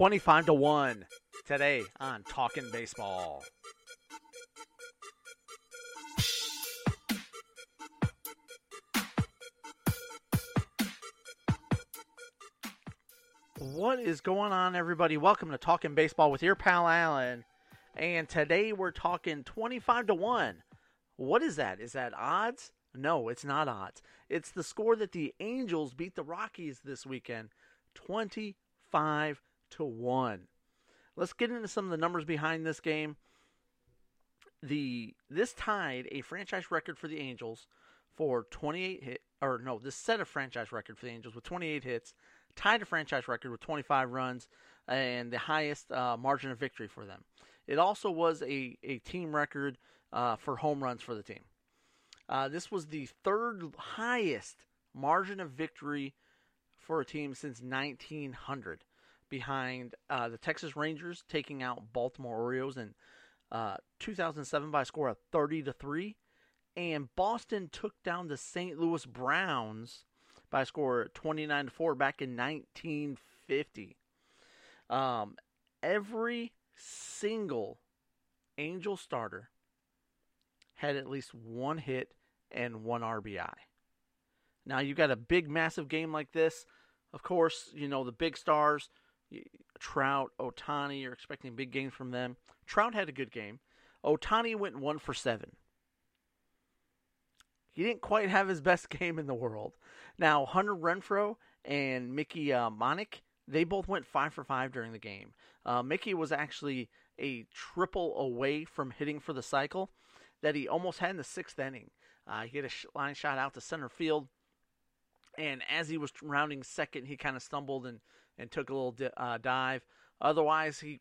25 to 1 today on Talking Baseball. What is going on, everybody? Welcome to Talking Baseball with your pal Allen. And today we're talking 25 to 1. What is that? Is that odds? No, it's not odds. It's the score that the Angels beat the Rockies this weekend 25 to 1. Let's get into some of the numbers behind this game. The this tied a franchise record for the Angels for 28 hit or no, this set a franchise record for the Angels with 28 hits, tied a franchise record with 25 runs and the highest uh, margin of victory for them. It also was a, a team record uh, for home runs for the team. Uh, this was the third highest margin of victory for a team since 1900, behind uh, the Texas Rangers taking out Baltimore Orioles in uh, 2007 by a score of 30 to three, and Boston took down the St. Louis Browns by a score of 29 to four back in 1950. Um, every single Angel starter had at least one hit and one RBI. Now you got a big, massive game like this. Of course, you know the big stars, Trout, Ohtani, you're expecting big games from them. Trout had a good game. Ohtani went one for seven. He didn't quite have his best game in the world. Now Hunter Renfroe and Mickey uh, Moniak, they both went five for five during the game. Uh, Mickey was actually a triple away from hitting for the cycle that he almost had in the sixth inning. Uh, he hit a line shot out to center field, and as he was rounding second, he kind of stumbled and, and took a little di- uh, dive. Otherwise, he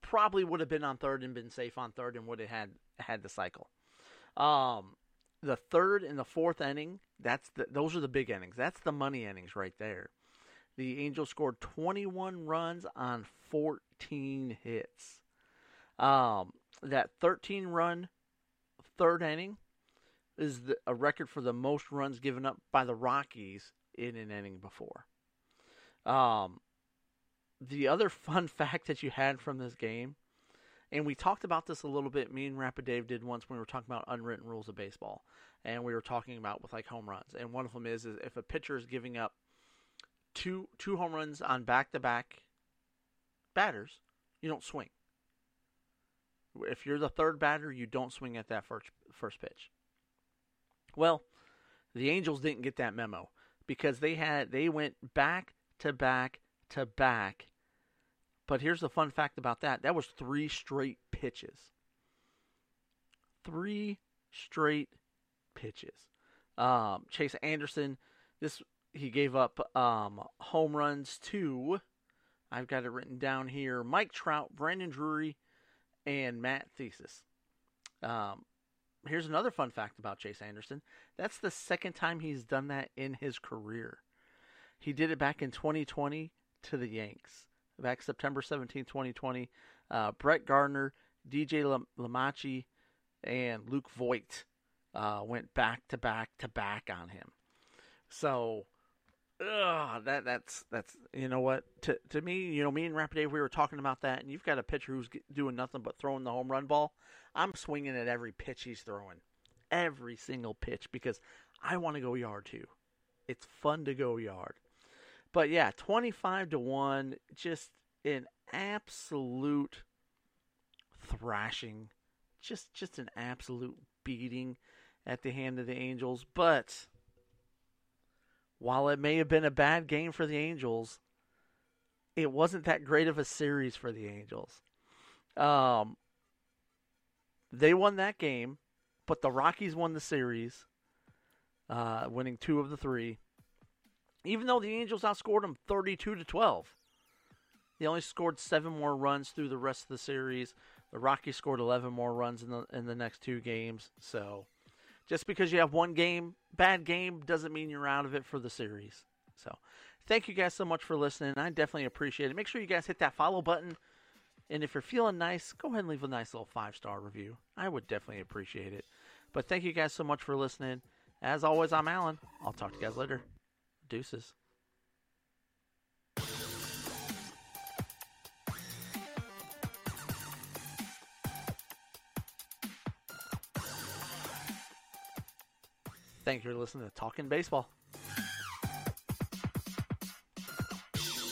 probably would have been on third and been safe on third and would have had had the cycle. Um, the third and the fourth inning, that's the, those are the big innings. That's the money innings right there. The Angels scored 21 runs on 14 hits. Um, that 13 run third inning is the, a record for the most runs given up by the Rockies in an inning before. Um, the other fun fact that you had from this game, and we talked about this a little bit. Me and Rapid Dave did once when we were talking about unwritten rules of baseball, and we were talking about with like home runs. And one of them is, is if a pitcher is giving up two two home runs on back to back batters, you don't swing. If you're the third batter, you don't swing at that first first pitch. Well, the Angels didn't get that memo because they had they went back to back to back. But here's the fun fact about that. That was three straight pitches. Three straight pitches. Um, Chase Anderson, this he gave up um, home runs to. I've got it written down here. Mike Trout, Brandon Drury, and Matt Thaiss. Um, here's another fun fact about Chase Anderson. That's the second time he's done that in his career. He did it back in 2020 to the Yanks. Back September 17, 2020. Uh, Brett Gardner, DJ LeMahieu, and Luke Voit uh, went back to back to back on him. So Ugh, that that's that's you know what? To to me you know me and Rapid Dave we were talking about that and you've got a pitcher who's doing nothing but throwing the home run ball. I'm swinging at every pitch he's throwing, every single pitch because I want to go yard too. It's fun to go yard, but yeah, twenty five to one, just an absolute thrashing, just just an absolute beating at the hand of the Angels, but while it may have been a bad game for the Angels, it wasn't that great of a series for the Angels. Um, they won that game, but the Rockies won the series, uh, winning two of the three. Even though the Angels outscored them 32 to 12, they only scored seven more runs through the rest of the series. The Rockies scored 11 more runs in the in the next two games. So just because you have one game, bad game, doesn't mean you're out of it for the series. So, thank you guys so much for listening. I definitely appreciate it. Make sure you guys hit that follow button. And if you're feeling nice, go ahead and leave a nice little five star review. I would definitely appreciate it. But thank you guys so much for listening. As always, I'm Alan. I'll talk to you guys later. Deuces. Thank you for listening to Talking Baseball.